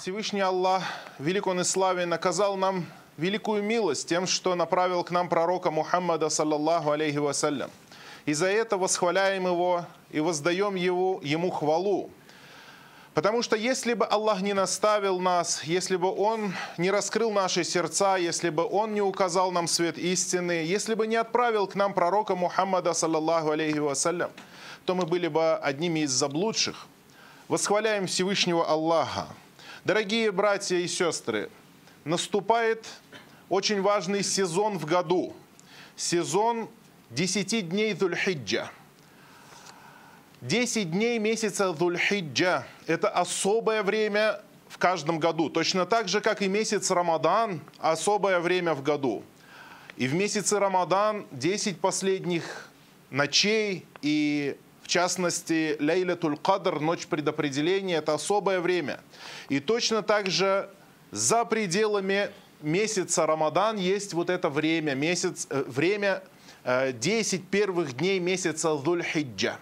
Всевышний Аллах, велик Он и славен, оказал нам великую милость тем, что направил к нам пророка Мухаммада, саллаллаху алейхи вассалям. И за это восхваляем его и воздаем его, ему хвалу. Потому что если бы Аллах не наставил нас, если бы Он не раскрыл наши сердца, если бы Он не указал нам свет истины, если бы не отправил к нам пророка Мухаммада, саллаллаху алейхи вассалям, то мы были бы одними из заблудших. Восхваляем Всевышнего Аллаха. Дорогие братья и сестры, наступает очень важный сезон в году. Сезон 10 дней Дульхиджа. 10 дней месяца Дульхиджа – это особое время в каждом году. Точно так же, как и месяц Рамадан – особое время в году. И в месяце Рамадан 10 последних ночей и частности Лейлатуль Кадр, ночь предопределения, это особое время. И точно так же за пределами месяца Рамадан есть вот это время, месяц, э, время 10 э, первых дней месяца Дуль-Хиджа,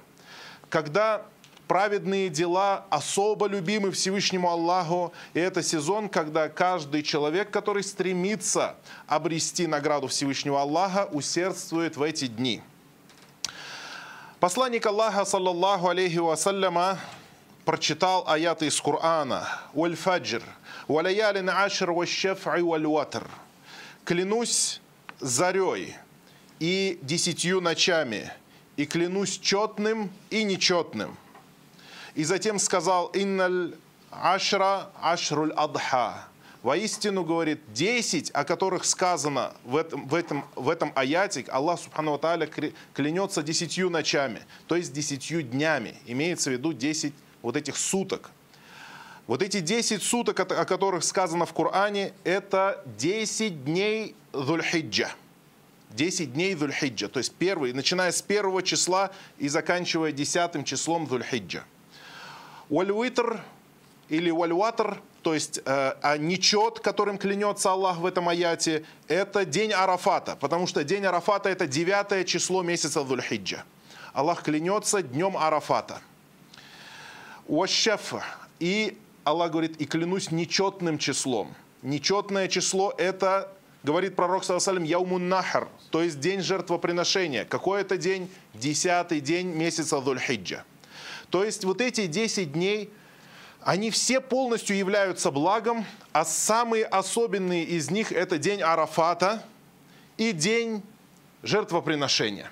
когда праведные дела особо любимы Всевышнему Аллаху. И это сезон, когда каждый человек, который стремится обрести награду Всевышнего Аллаха, усердствует в эти дни. Посланник Аллаха, саллаллаху алейхи вассаляма, прочитал аяты из Корана. «Валь-фаджр, валаялин ашр ващаф'и валь-ватр». Клянусь зарей и десятью ночами, и клянусь четным и нечетным. И затем сказал «Инналь ашра ашруль адха». Воистину, говорит, 10, о которых сказано в этом, в этом, в этом аяте, Аллах Субхану Тааля клянется десятью ночами, то есть десятью днями. Имеется в виду 10 вот этих суток. Вот эти 10 суток, о которых сказано в Коране, это 10 дней Дульхиджа. 10 дней Дульхиджа, то есть первый, начиная с первого числа и заканчивая десятым числом Дульхиджа. Уальвитр или вальватр, то есть э, а нечет, которым клянется Аллах в этом аяте, это день Арафата, потому что день Арафата это девятое число месяца Дульхиджа. Аллах клянется днем Арафата. Уащафа. И Аллах говорит, и клянусь нечетным числом. Нечетное число это говорит пророк, саллаллаху яумун нахар, то есть день жертвоприношения. Какой это день? Десятый день месяца Дульхиджа. То есть вот эти 10 дней, они все полностью являются благом, а самые особенные из них это день Арафата и день жертвоприношения.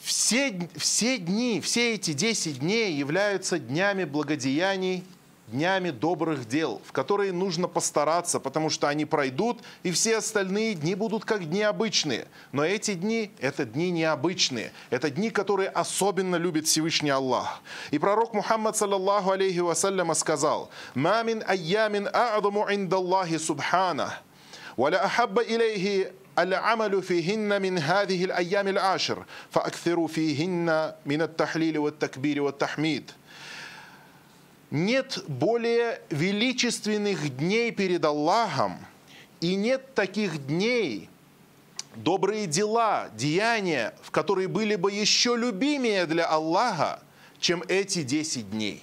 Все, все дни, все эти 10 дней являются днями благодеяний – днями добрых дел, в которые нужно постараться, потому что они пройдут, и все остальные дни будут как дни обычные. Но эти дни – это дни необычные. Это дни, которые особенно любит Всевышний Аллах. И пророк Мухаммад, саллаллаху алейхи вассаляма, сказал, «Мамин айямин а'адаму индаллахи субхана, ولا أحب إليه العمل فيهن من هذه الأيام العاشر فأكثروا فيهن من التحليل والتكبير والتحميد нет более величественных дней перед Аллахом, и нет таких дней, добрые дела, деяния, в которые были бы еще любимее для Аллаха, чем эти 10 дней.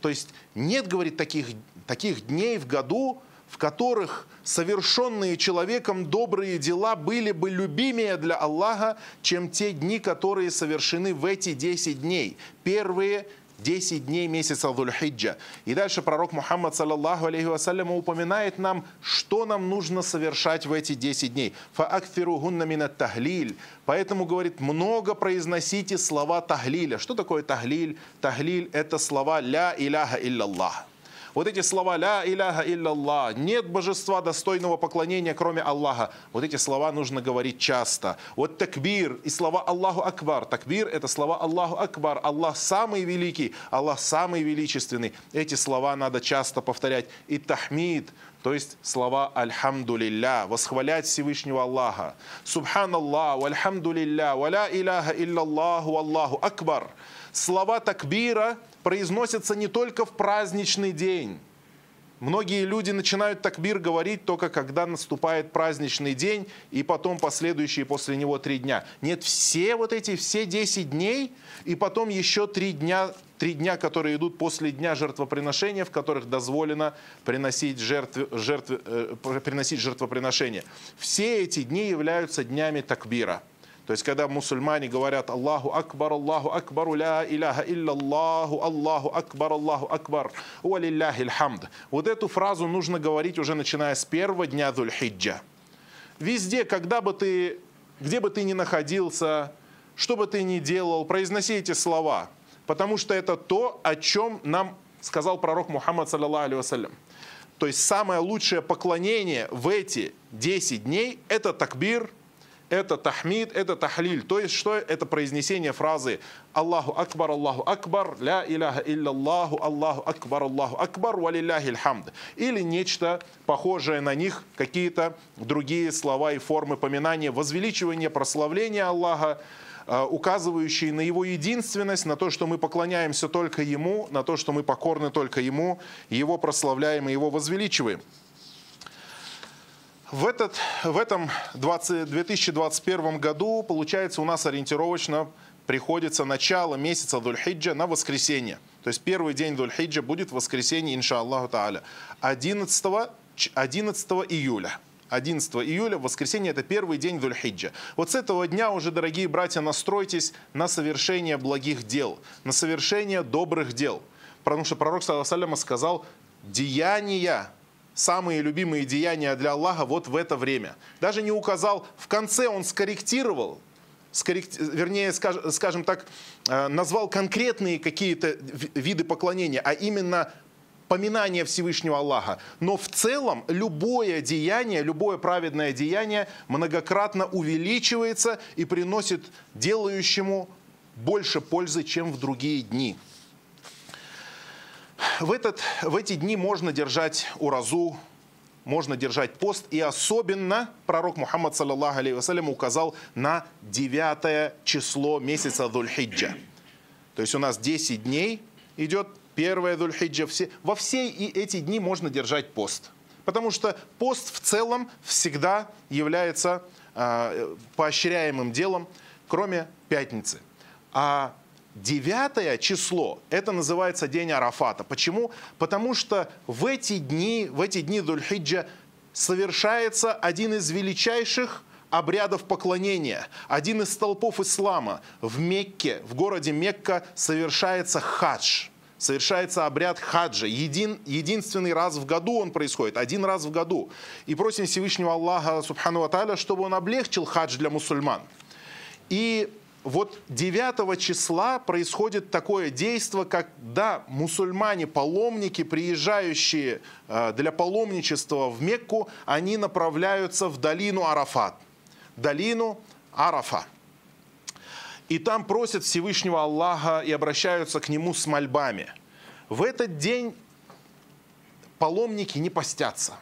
То есть нет, говорит, таких, таких дней в году, в которых совершенные человеком добрые дела были бы любимее для Аллаха, чем те дни, которые совершены в эти 10 дней. Первые 10 дней месяца Дульхиджа. И дальше пророк Мухаммад, саллаллаху алейхи вассалям, упоминает нам, что нам нужно совершать в эти 10 дней. Фаактфиругунна минат тахлиль. Поэтому, говорит, много произносите слова тахлиля. Что такое тахлиль? Тахлиль – это слова «ля иляха илляллах». Вот эти слова «Ля иляха илляллах», «Нет божества достойного поклонения, кроме Аллаха». Вот эти слова нужно говорить часто. Вот такбир и слова Аллаху Акбар. Такбир – это слова Аллаху Акбар. Аллах самый великий, Аллах самый величественный. Эти слова надо часто повторять. И тахмид, то есть слова «Альхамдулилля», восхвалять Всевышнего Аллаха. «Субханаллах, вальхамдулилля, валя иляха иллаллаху, Аллаху Акбар». Слова такбира произносятся не только в праздничный день. Многие люди начинают такбир говорить только когда наступает праздничный день и потом последующие после него три дня. Нет, все вот эти, все 10 дней и потом еще три дня, три дня, которые идут после дня жертвоприношения, в которых дозволено приносить, жертвы, жертвы, э, приносить жертвоприношение. Все эти дни являются днями такбира – то есть, когда мусульмане говорят Аллаху Акбар, Аллаху Акбар, ля иляха иллаллаху, Аллаху Акбар, Аллаху Акбар, валилляхи хамд. Вот эту фразу нужно говорить уже начиная с первого дня Дуль-Хиджа. Везде, когда бы ты, где бы ты ни находился, что бы ты ни делал, произноси эти слова. Потому что это то, о чем нам сказал пророк Мухаммад, саллаллаху То есть самое лучшее поклонение в эти 10 дней – это такбир – это тахмид, это тахлиль. То есть что? Это произнесение фразы Аллаху Акбар, Аллаху Акбар, ля иляха иллаллаху, Аллаху Акбар, Аллаху Акбар, валилляхи хамд. Или нечто похожее на них, какие-то другие слова и формы поминания, возвеличивания, прославления Аллаха, э, указывающие на Его единственность, на то, что мы поклоняемся только Ему, на то, что мы покорны только Ему, Его прославляем и Его возвеличиваем. В, этот, в этом 20, 2021 году, получается, у нас ориентировочно приходится начало месяца Дульхиджа на воскресенье. То есть первый день Дульхиджа будет в воскресенье, иншаллаху та'аля, 11, 11 июля. 11 июля, воскресенье, это первый день Дульхиджа. Вот с этого дня уже, дорогие братья, настройтесь на совершение благих дел, на совершение добрых дел. Потому что пророк, саллаху сказал, деяния самые любимые деяния для Аллаха вот в это время. Даже не указал, в конце он скорректировал, скорректи... вернее, скажем так, э, назвал конкретные какие-то виды поклонения, а именно поминание Всевышнего Аллаха. Но в целом любое деяние, любое праведное деяние многократно увеличивается и приносит делающему больше пользы, чем в другие дни в, этот, в эти дни можно держать уразу, можно держать пост. И особенно пророк Мухаммад, саллаллаху алейhi вассалям, указал на 9 число месяца Дульхиджа. То есть у нас 10 дней идет первая Дульхиджа. Все, во все эти дни можно держать пост. Потому что пост в целом всегда является э, поощряемым делом, кроме пятницы. А Девятое число, это называется день Арафата. Почему? Потому что в эти дни, в эти дни Дульхиджа совершается один из величайших обрядов поклонения, один из столпов ислама. В Мекке, в городе Мекка совершается хадж, совершается обряд хаджа. Един, единственный раз в году он происходит, один раз в году. И просим Всевышнего Аллаха, Субхану Аталя, чтобы он облегчил хадж для мусульман. И вот 9 числа происходит такое действие, как, да, мусульмане, паломники, приезжающие э, для паломничества в Мекку, они направляются в долину Арафат, долину Арафа. И там просят Всевышнего Аллаха и обращаются к Нему с мольбами. В этот день паломники не постятся,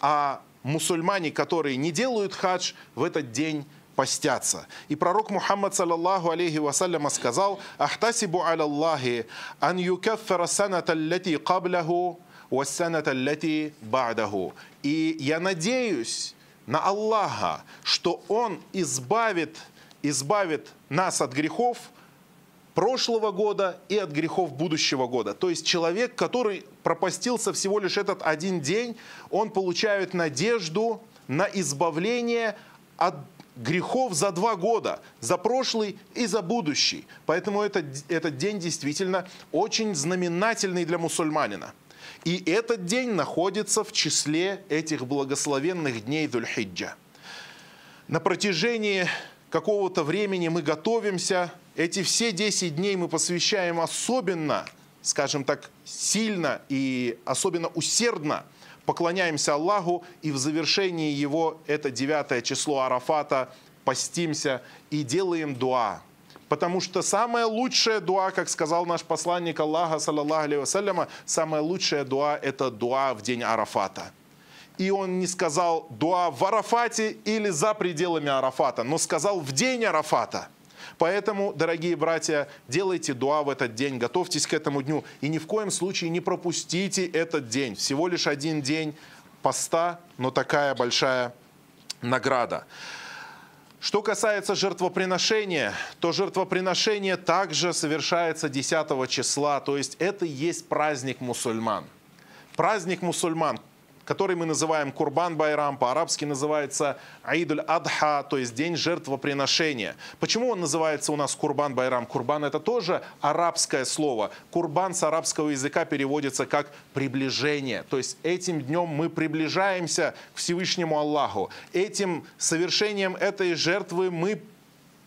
а мусульмане, которые не делают хадж, в этот день постятся. И пророк Мухаммад, саллаллаху алейхи вассаляма, сказал, «Ахтасибу аля Аллахи, ан юкаффара саната аллати кабляху, вассаната аллати ба'даху». И я надеюсь на Аллаха, что Он избавит, избавит нас от грехов, прошлого года и от грехов будущего года. То есть человек, который пропастился всего лишь этот один день, он получает надежду на избавление от грехов за два года, за прошлый и за будущий. Поэтому этот, этот день действительно очень знаменательный для мусульманина. И этот день находится в числе этих благословенных дней Дульхиджа. На протяжении какого-то времени мы готовимся. Эти все 10 дней мы посвящаем особенно, скажем так, сильно и особенно усердно – поклоняемся Аллаху, и в завершении его, это девятое число Арафата, постимся и делаем дуа. Потому что самая лучшая дуа, как сказал наш посланник Аллаха, саллаллаху алейhi вассаляма, самая лучшая дуа – это дуа в день Арафата. И он не сказал дуа в Арафате или за пределами Арафата, но сказал в день Арафата. Поэтому, дорогие братья, делайте дуа в этот день, готовьтесь к этому дню и ни в коем случае не пропустите этот день. Всего лишь один день поста, но такая большая награда. Что касается жертвоприношения, то жертвоприношение также совершается 10 числа, то есть это и есть праздник мусульман. Праздник мусульман который мы называем Курбан Байрам, по-арабски называется Аидуль Адха, то есть день жертвоприношения. Почему он называется у нас Курбан Байрам? Курбан это тоже арабское слово. Курбан с арабского языка переводится как приближение. То есть этим днем мы приближаемся к Всевышнему Аллаху. Этим совершением этой жертвы мы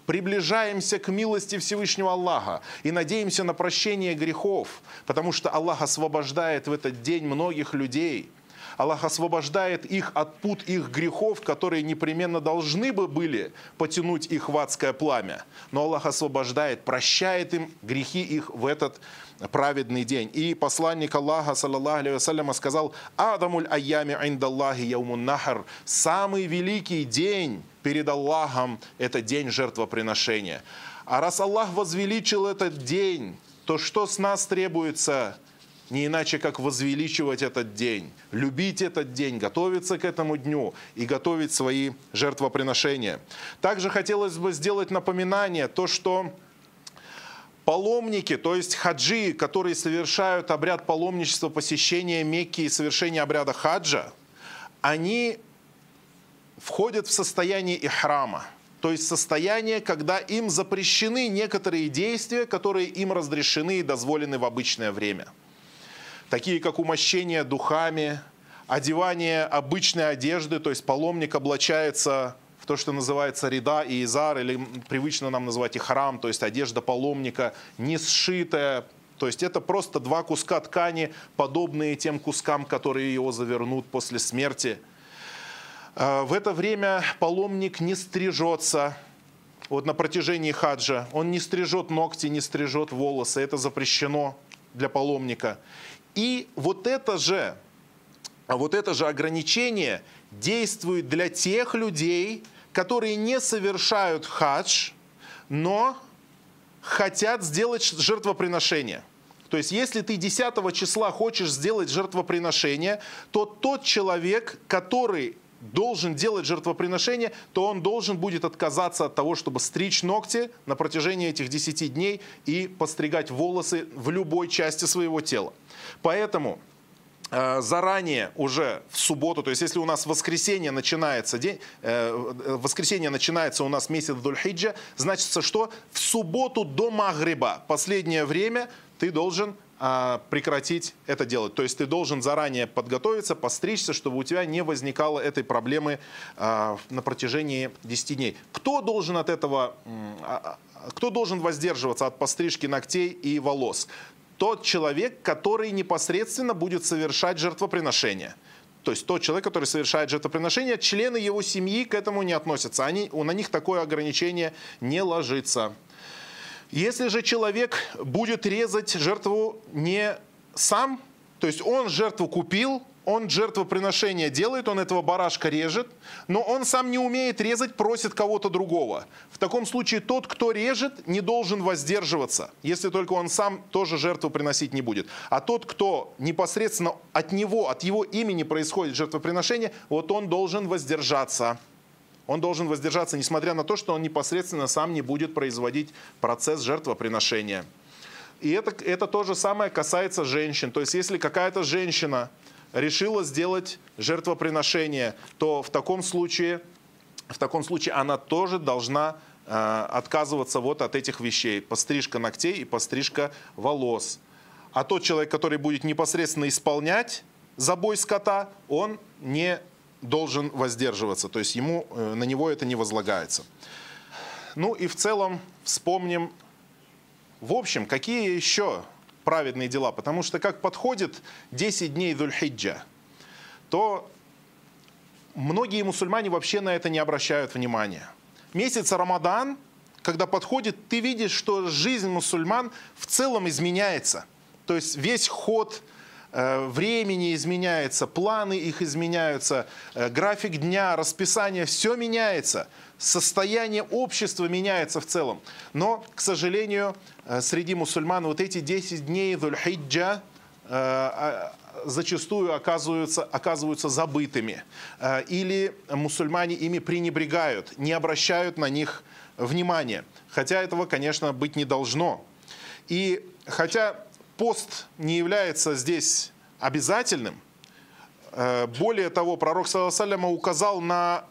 приближаемся к милости Всевышнего Аллаха и надеемся на прощение грехов, потому что Аллах освобождает в этот день многих людей – Аллах освобождает их от пут их грехов, которые непременно должны бы были потянуть их в адское пламя. Но Аллах освобождает, прощает им грехи их в этот праведный день. И посланник Аллаха, саллаллаху алейhi сказал, «Адамуль айями индаллахи яумун нахар» Самый великий день перед Аллахом – это день жертвоприношения. А раз Аллах возвеличил этот день, то что с нас требуется – не иначе, как возвеличивать этот день, любить этот день, готовиться к этому дню и готовить свои жертвоприношения. Также хотелось бы сделать напоминание, то, что паломники, то есть хаджи, которые совершают обряд паломничества, посещения Мекки и совершения обряда хаджа, они входят в состояние ихрама, то есть состояние, когда им запрещены некоторые действия, которые им разрешены и дозволены в обычное время – такие как умощение духами, одевание обычной одежды, то есть паломник облачается в то, что называется рида и изар, или привычно нам называть и храм, то есть одежда паломника не сшитая, то есть это просто два куска ткани, подобные тем кускам, которые его завернут после смерти. А, в это время паломник не стрижется, вот на протяжении хаджа. Он не стрижет ногти, не стрижет волосы. Это запрещено для паломника. И вот это же, вот это же ограничение действует для тех людей, которые не совершают хадж, но хотят сделать жертвоприношение. То есть, если ты 10 числа хочешь сделать жертвоприношение, то тот человек, который должен делать жертвоприношение, то он должен будет отказаться от того, чтобы стричь ногти на протяжении этих 10 дней и постригать волосы в любой части своего тела. Поэтому э, заранее уже в субботу, то есть если у нас воскресенье начинается, день, э, воскресенье начинается у нас месяц Дульхиджа, значит, что в субботу до Магриба, последнее время, ты должен а, прекратить это делать. То есть ты должен заранее подготовиться, постричься, чтобы у тебя не возникало этой проблемы а, на протяжении 10 дней. Кто должен от этого, а, кто должен воздерживаться от пострижки ногтей и волос? Тот человек, который непосредственно будет совершать жертвоприношение. То есть тот человек, который совершает жертвоприношение, члены его семьи к этому не относятся. Они, на них такое ограничение не ложится. Если же человек будет резать жертву не сам, то есть он жертву купил, он жертвоприношение делает, он этого барашка режет, но он сам не умеет резать, просит кого-то другого. В таком случае тот, кто режет, не должен воздерживаться, если только он сам тоже жертву приносить не будет. А тот, кто непосредственно от него, от его имени происходит жертвоприношение, вот он должен воздержаться. Он должен воздержаться, несмотря на то, что он непосредственно сам не будет производить процесс жертвоприношения. И это, это то же самое касается женщин. То есть если какая-то женщина решила сделать жертвоприношение, то в таком случае, в таком случае она тоже должна э, отказываться вот от этих вещей. Пострижка ногтей и пострижка волос. А тот человек, который будет непосредственно исполнять забой скота, он не должен воздерживаться. То есть ему, э, на него это не возлагается. Ну и в целом вспомним, в общем, какие еще праведные дела. Потому что как подходит 10 дней Дульхиджа, то многие мусульмане вообще на это не обращают внимания. Месяц Рамадан, когда подходит, ты видишь, что жизнь мусульман в целом изменяется. То есть весь ход времени изменяется, планы их изменяются, э, график дня, расписание, все меняется, состояние общества меняется в целом. Но, к сожалению, э, среди мусульман вот эти 10 дней Дуль-Хиджа а, зачастую оказываются, оказываются забытыми. Или мусульмане ими пренебрегают, не обращают на них внимания. Хотя этого, конечно, быть не должно. И хотя пост не является здесь обязательным, э, более того, пророк Саллама указал на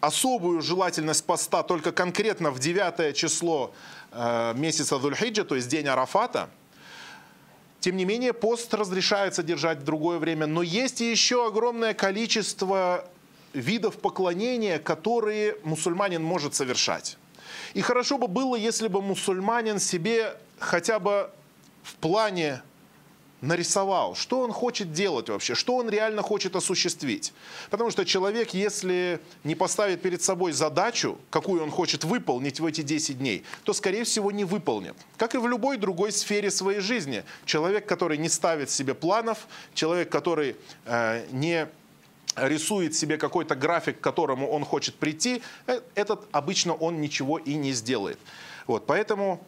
особую желательность поста только конкретно в 9 число э, месяца Дульхиджа, то есть день Арафата. Тем не менее, пост разрешается держать в другое время, но есть еще огромное количество видов поклонения, которые мусульманин может совершать. И хорошо бы было, если бы мусульманин себе хотя бы в плане нарисовал, что он хочет делать вообще, что он реально хочет осуществить. Потому что человек, если не поставит перед собой задачу, какую он хочет выполнить в эти 10 дней, то, скорее всего, не выполнит. Как и в любой другой сфере своей жизни. Человек, который не ставит себе планов, человек, который э, не рисует себе какой-то график, к которому он хочет прийти, э, этот обычно он ничего и не сделает. Вот, поэтому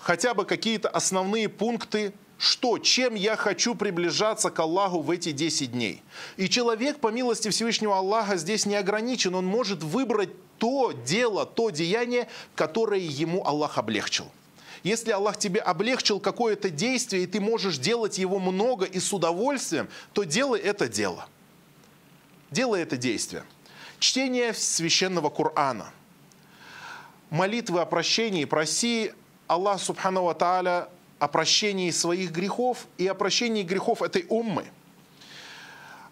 хотя бы какие-то основные пункты, что, чем я хочу приближаться к Аллаху в эти 10 дней. И человек, по милости Всевышнего Аллаха, здесь не ограничен. Он может выбрать то дело, то деяние, которое ему Аллах облегчил. Если Аллах тебе облегчил какое-то действие, и ты можешь делать его много и с удовольствием, то делай это дело. Делай это действие. Чтение священного Корана. Молитвы о прощении. Проси Аллах Субхану Ва Тааля о прощении своих грехов и о прощении грехов этой уммы.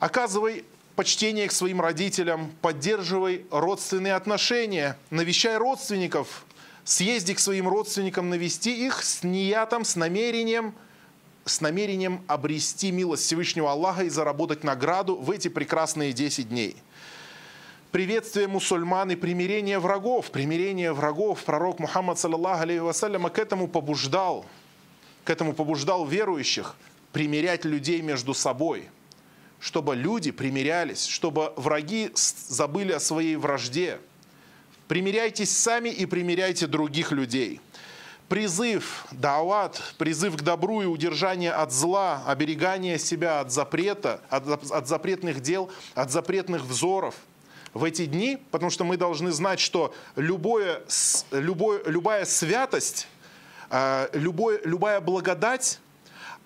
Оказывай почтение к своим родителям, поддерживай родственные отношения, навещай родственников, съезди к своим родственникам, навести их с ниятом, с намерением, с намерением обрести милость Всевышнего Аллаха и заработать награду в эти прекрасные 10 дней – приветствие мусульман и примирение врагов. Примирение врагов. Пророк Мухаммад, саллаллаху алейхи вассаляма, к этому побуждал, к этому побуждал верующих примирять людей между собой, чтобы люди примирялись, чтобы враги забыли о своей вражде. Примиряйтесь сами и примиряйте других людей. Призыв, даават, призыв к добру и удержание от зла, оберегание себя от запрета, от, от запретных дел, от запретных взоров – в эти дни, потому что мы должны знать, что любое, любое, любая святость, а, любой, любая благодать,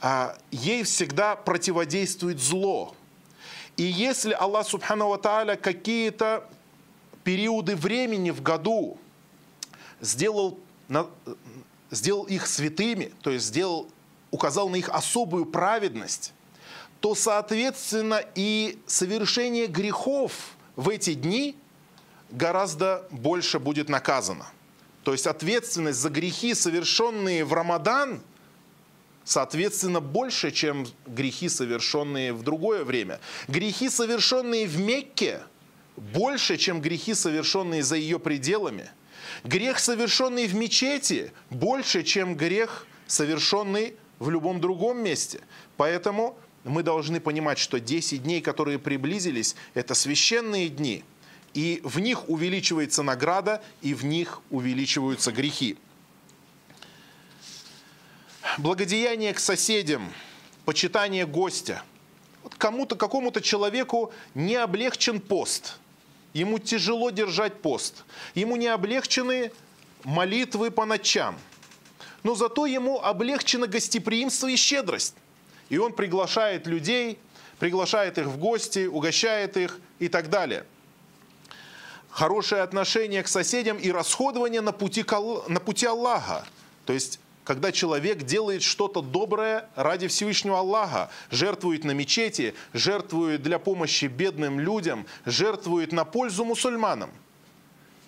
а, ей всегда противодействует зло. И если Аллах Субхану Ва Тааля какие-то периоды времени в году сделал, сделал их святыми, то есть сделал, указал на их особую праведность, то, соответственно, и совершение грехов – в эти дни гораздо больше будет наказано. То есть ответственность за грехи, совершенные в Рамадан, соответственно, больше, чем грехи, совершенные в другое время. Грехи, совершенные в Мекке, больше, чем грехи, совершенные за ее пределами. Грех, совершенный в мечети, больше, чем грех, совершенный в любом другом месте. Поэтому мы должны понимать, что 10 дней, которые приблизились, это священные дни, и в них увеличивается награда, и в них увеличиваются грехи. Благодеяние к соседям, почитание гостя. Вот кому-то, какому-то человеку не облегчен пост. Ему тяжело держать пост. Ему не облегчены молитвы по ночам. Но зато ему облегчено гостеприимство и щедрость. И он приглашает людей, приглашает их в гости, угощает их и так далее. Хорошее отношение к соседям и расходование на пути, на пути Аллаха. То есть когда человек делает что-то доброе ради Всевышнего Аллаха, жертвует на мечети, жертвует для помощи бедным людям, жертвует на пользу мусульманам.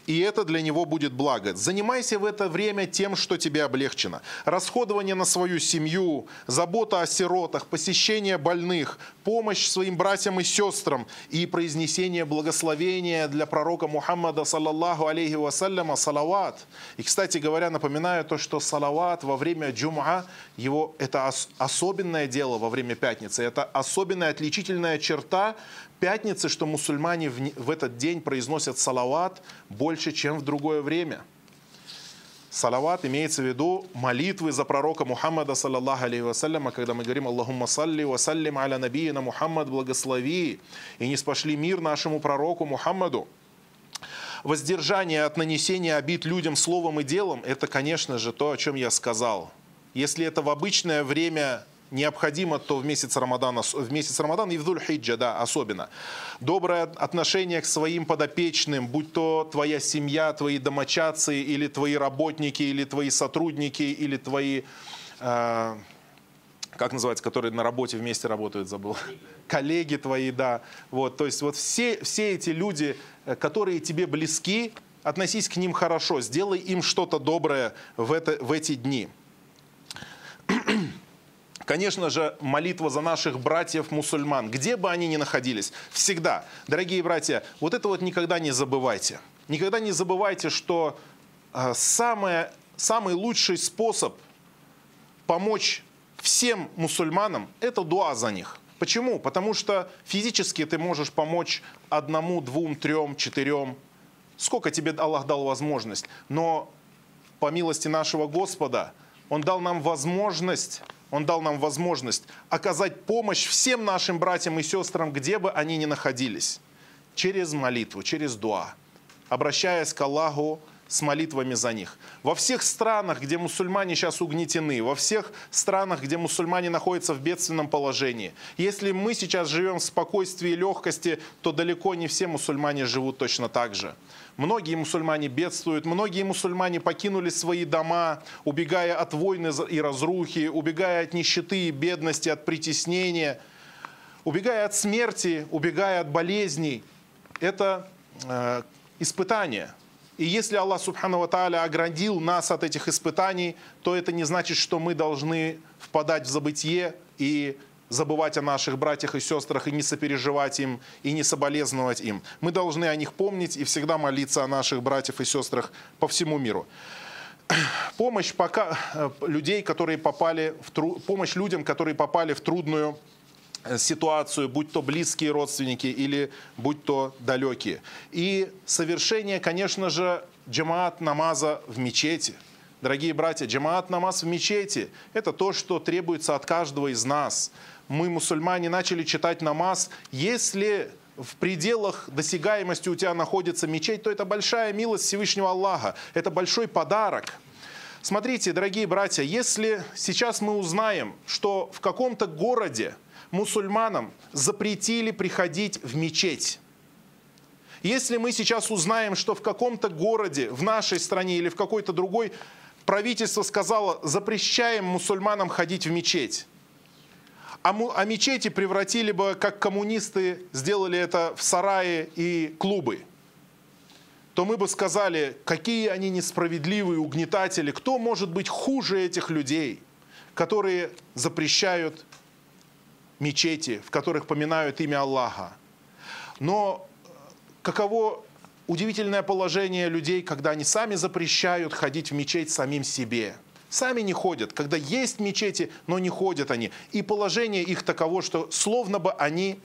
И это для него будет благо. Занимайся в это время тем, что тебе облегчено. Расходование на свою семью, забота о сиротах, посещение больных, помощь своим братьям и сестрам и произнесение благословения для пророка Мухаммада, саллаллаху алейхи вассаляма, салават. И, кстати говоря, напоминаю то, что салават во время джум'a, его, это особенное дело во время пятницы, это особенная отличительная черта пятницы, что мусульмане в, в этот день произносят салават больше, чем в другое время. Салават имеется в виду молитвы за пророка Мухаммада, саллаллаху алейхи вассаляма, когда мы говорим «Аллахумма салли ва саллим аля набиина Мухаммад, благослови, и не спошли мир нашему пророку Мухаммаду». Воздержание от нанесения обид людям словом и делом – это, конечно же, то, о чем я сказал. Если это в обычное время необходимо, то в месяц Рамадана, в месяц Рамадана и в Дуль-Хиджа, да, особенно. Доброе отношение к своим подопечным, будь то твоя семья, твои домочадцы, или твои работники, или твои сотрудники, или твои, э, как называется, которые на работе вместе работают, забыл. Коллеги твои, да. Вот, то есть вот все, все эти люди, э, которые тебе близки, относись к ним хорошо, сделай им что-то доброе в, это, в эти дни. Конечно же, молитва за наших братьев-мусульман, где бы они ни находились, всегда. Дорогие братья, вот это вот никогда не забывайте. Никогда не забывайте, что э, самое, самый лучший способ помочь всем мусульманам – это дуа за них. Почему? Потому что физически ты можешь помочь одному, двум, трем, четырем. Сколько тебе Аллах дал возможность. Но по милости нашего Господа, Он дал нам возможность он дал нам возможность оказать помощь всем нашим братьям и сестрам, где бы они ни находились, через молитву, через дуа, обращаясь к Аллаху с молитвами за них. Во всех странах, где мусульмане сейчас угнетены, во всех странах, где мусульмане находятся в бедственном положении, если мы сейчас живем в спокойствии и легкости, то далеко не все мусульмане живут точно так же. Многие мусульмане бедствуют, многие мусульмане покинули свои дома, убегая от войны и разрухи, убегая от нищеты и бедности, от притеснения, убегая от смерти, убегая от болезней. Это э, испытание. И если Аллах Субхану Тааля оградил нас от этих испытаний, то это не значит, что мы должны впадать в забытие и забывать о наших братьях и сестрах и не сопереживать им, и не соболезновать им. Мы должны о них помнить и всегда молиться о наших братьях и сестрах по всему миру. Помощь пока э, людей, которые попали в тру... помощь людям, которые попали в трудную ситуацию, будь то близкие родственники или будь то далекие. И совершение, конечно же, джамаат намаза в мечети. Дорогие братья, джамаат намаз в мечети – это то, что требуется от каждого из нас – мы, мусульмане, начали читать намаз, если в пределах досягаемости у тебя находится мечеть, то это большая милость Всевышнего Аллаха, это большой подарок. Смотрите, дорогие братья, если сейчас мы узнаем, что в каком-то городе мусульманам запретили приходить в мечеть, если мы сейчас узнаем, что в каком-то городе, в нашей стране или в какой-то другой, правительство сказало, запрещаем мусульманам ходить в мечеть, а, а мечети превратили бы, как коммунисты сделали это в сарае и клубы, то мы бы сказали, какие они несправедливые угнетатели, кто может быть хуже этих людей, которые запрещают мечети, в которых поминают имя Аллаха. Но э, каково удивительное положение людей, когда они сами запрещают ходить в мечеть самим себе – сами не ходят, когда есть мечети, но не ходят они. И положение их таково, что словно бы они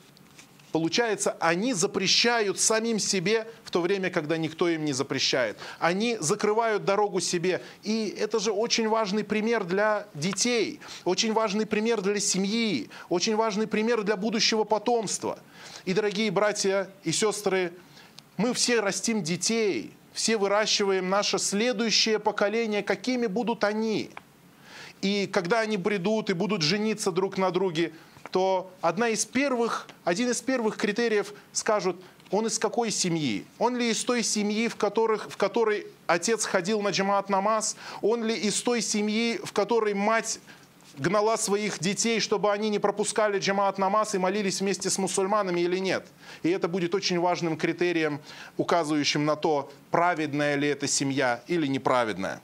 Получается, они запрещают самим себе в то время, когда никто им не запрещает. Они закрывают дорогу себе. И это же очень важный пример для детей, очень важный пример для семьи, очень важный пример для будущего потомства. И, дорогие братья и сестры, мы все растим детей – все выращиваем наше следующее поколение, какими будут они. И когда они придут и будут жениться друг на друге, то одна из первых, один из первых критериев скажут, он из какой семьи? Он ли из той семьи, в, которых, в которой отец ходил на джамаат намаз? Он ли из той семьи, в которой мать гнала своих детей, чтобы они не пропускали джамаат намаз и молились вместе с мусульманами или нет. И это будет очень важным критерием, указывающим на то, праведная ли эта семья или неправедная.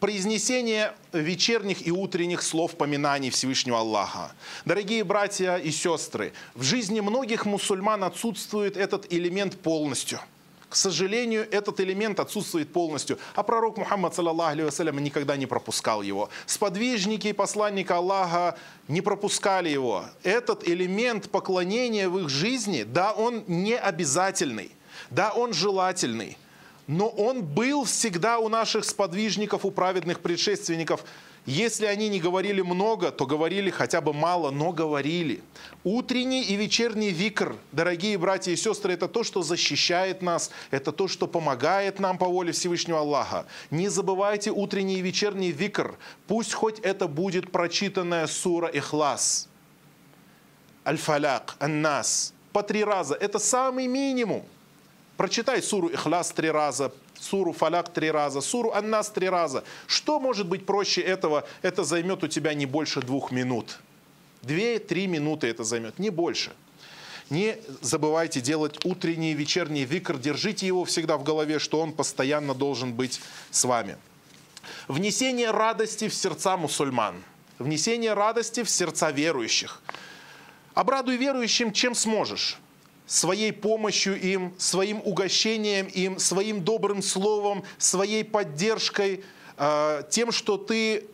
Произнесение вечерних и утренних слов поминаний Всевышнего Аллаха. Дорогие братья и сестры, в жизни многих мусульман отсутствует этот элемент полностью – к сожалению, этот элемент отсутствует полностью. А пророк Мухаммад, саллаллаху никогда не пропускал его. Сподвижники и посланника Аллаха не пропускали его. Этот элемент поклонения в их жизни, да, он не обязательный, да, он желательный, но он был всегда у наших сподвижников, у праведных предшественников – если они не говорили много, то говорили хотя бы мало, но говорили. Утренний и вечерний викр, дорогие братья и сестры, это то, что защищает нас, это то, что помогает нам по воле Всевышнего Аллаха. Не забывайте утренний и вечерний викр. Пусть хоть это будет прочитанная сура Ихлас. Аль-Фаляк, Ан-Нас. По три раза. Это самый минимум. Прочитай суру Ихлас три раза, суру Фаляк три раза, суру Аннас три раза. Что может быть проще этого? Это займет у тебя не больше двух минут. Две-три минуты это займет, не больше. Не забывайте делать утренний и вечерний викр. Держите его всегда в голове, что он постоянно должен быть с вами. Внесение радости в сердца мусульман. Внесение радости в сердца верующих. Обрадуй верующим, чем сможешь своей помощью им, своим угощением им, своим добрым словом, своей поддержкой, э, тем, что ты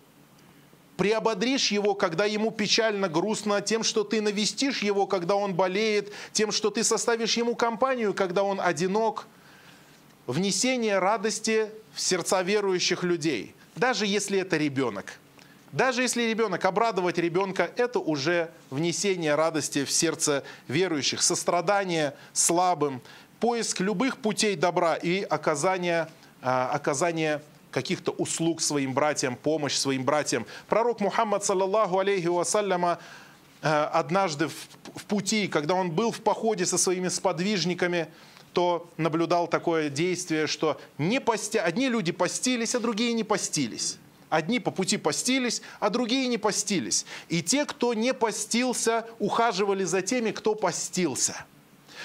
приободришь его, когда ему печально, грустно, тем, что ты навестишь его, когда он болеет, тем, что ты составишь ему компанию, когда он одинок. Внесение радости в сердца верующих людей, даже если это ребенок – даже если ребенок, обрадовать ребенка, это уже внесение радости в сердце верующих, сострадание слабым, поиск любых путей добра и оказание, а, оказание каких-то услуг своим братьям, помощь своим братьям. Пророк Мухаммад, саллаллаху алейхи вассаляма, а, однажды в пути, когда он был в походе со своими сподвижниками, то наблюдал такое действие, что не пости... одни люди постились, а другие не постились. Одни по пути постились, а другие не постились. И те, кто не постился, ухаживали за теми, кто постился.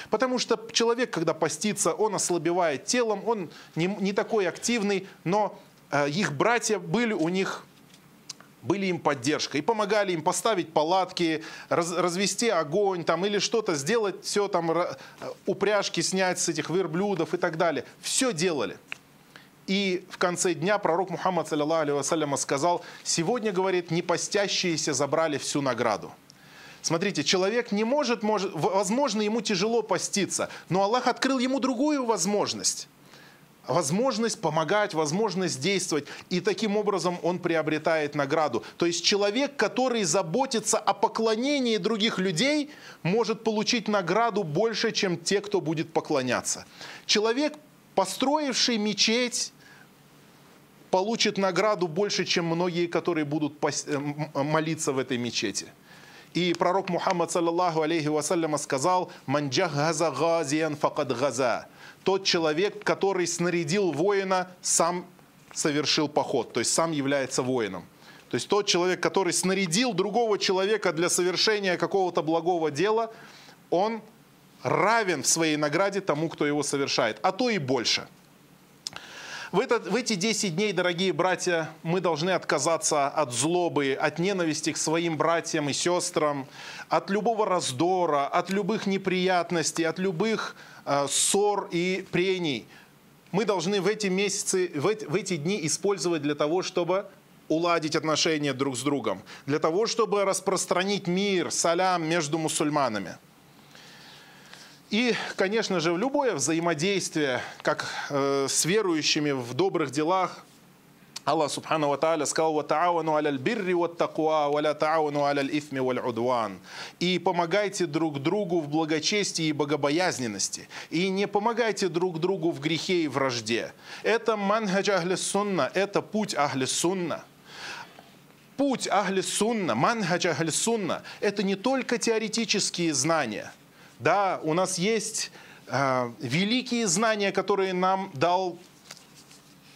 Потому что человек, когда постится, он ослабевает телом, он не, не такой активный, но э, их братья были у них были им поддержкой и помогали им поставить палатки, раз, развести огонь там, или что-то сделать, все там, э, упряжки снять с этих верблюдов и так далее. Все делали. И в конце дня пророк Мухаммад, саллиллаху сказал, сегодня, говорит, не постящиеся забрали всю награду. Смотрите, человек не может, может, возможно, ему тяжело поститься, но Аллах открыл ему другую возможность. Возможность помогать, возможность действовать. И таким образом он приобретает награду. То есть человек, который заботится о поклонении других людей, может получить награду больше, чем те, кто будет поклоняться. Человек, построивший мечеть, получит награду больше, чем многие, которые будут э, молиться в этой мечети. И пророк Мухаммад, саллаллаху алейхи вассаляма, сказал, «Манджахаза газиян факад газа». Тот человек, который снарядил воина, сам совершил поход, то есть сам является воином. То есть тот человек, который снарядил другого человека для совершения какого-то благого дела, он равен в своей награде тому, кто его совершает, а то и больше – в, этот, в эти 10 дней, дорогие братья, мы должны отказаться от злобы, от ненависти к своим братьям и сестрам, от любого раздора, от любых неприятностей, от любых э, ссор и прений. Мы должны в эти месяцы, в эти, в эти дни использовать для того, чтобы уладить отношения друг с другом, для того, чтобы распространить мир, салям между мусульманами – и, конечно же, любое взаимодействие, как э, с верующими в добрых делах, Аллах Субхану Ва Тааля сказал «Ва таавану аля бирри ва такуа, ва ля таавану аля ифми валь удван». И помогайте друг другу в благочестии и богобоязненности. И не помогайте друг другу в грехе и вражде. Это манхадж ахли сунна, это путь ахли сунна. Путь ахли сунна, манхадж ахли сунна – это не только теоретические знания – да, у нас есть э, великие знания, которые нам дал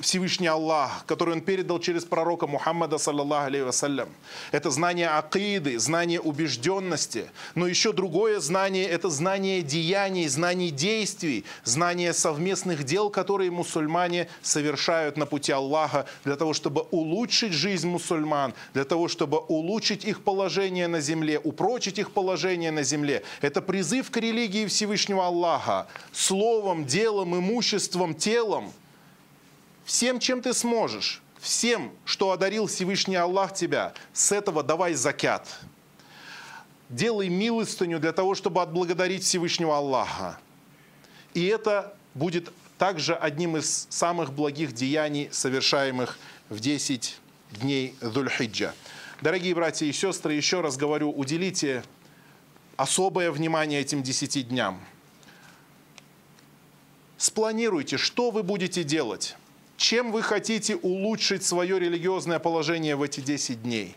Всевышний Аллах, который Он передал через пророка Мухаммада, саллаллаху алейхи вассалям. Это знание акиды, знание убежденности. Но еще другое знание – это знание деяний, знание действий, знание совместных дел, которые мусульмане совершают на пути Аллаха для того, чтобы улучшить жизнь мусульман, для того, чтобы улучшить их положение на земле, упрочить их положение на земле. Это призыв к религии Всевышнего Аллаха словом, делом, имуществом, телом – всем, чем ты сможешь, всем, что одарил Всевышний Аллах тебя, с этого давай закят. Делай милостыню для того, чтобы отблагодарить Всевышнего Аллаха. И это будет также одним из самых благих деяний, совершаемых в 10 дней Дульхиджа. Дорогие братья и сестры, еще раз говорю, уделите особое внимание этим 10 дням. Спланируйте, что вы будете делать чем вы хотите улучшить свое религиозное положение в эти 10 дней?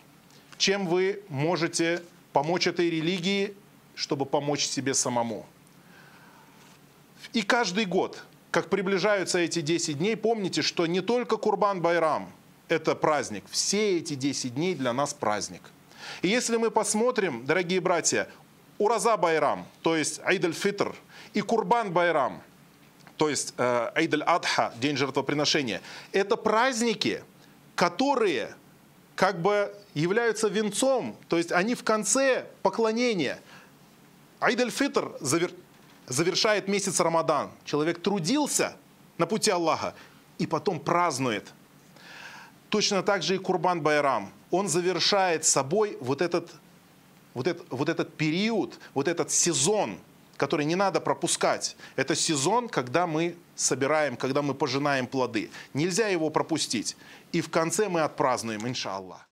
Чем вы можете помочь этой религии, чтобы помочь себе самому? И каждый год, как приближаются эти 10 дней, помните, что не только Курбан Байрам – это праздник. Все эти 10 дней для нас праздник. И если мы посмотрим, дорогие братья, Ураза Байрам, то есть Айд-аль-Фитр, и Курбан Байрам – то есть э, Айд-аль-Адха, день жертвоприношения, это праздники, которые как бы являются венцом, то есть они в конце поклонения. Айд-аль-Фитр завер... завершает месяц Рамадан. Человек трудился на пути Аллаха и потом празднует. Точно так же и Курбан Байрам. Он завершает собой вот этот, вот этот, вот этот период, вот этот сезон – который не надо пропускать. Это сезон, когда мы собираем, когда мы пожинаем плоды. Нельзя его пропустить. И в конце мы отпразднуем, иншаллах.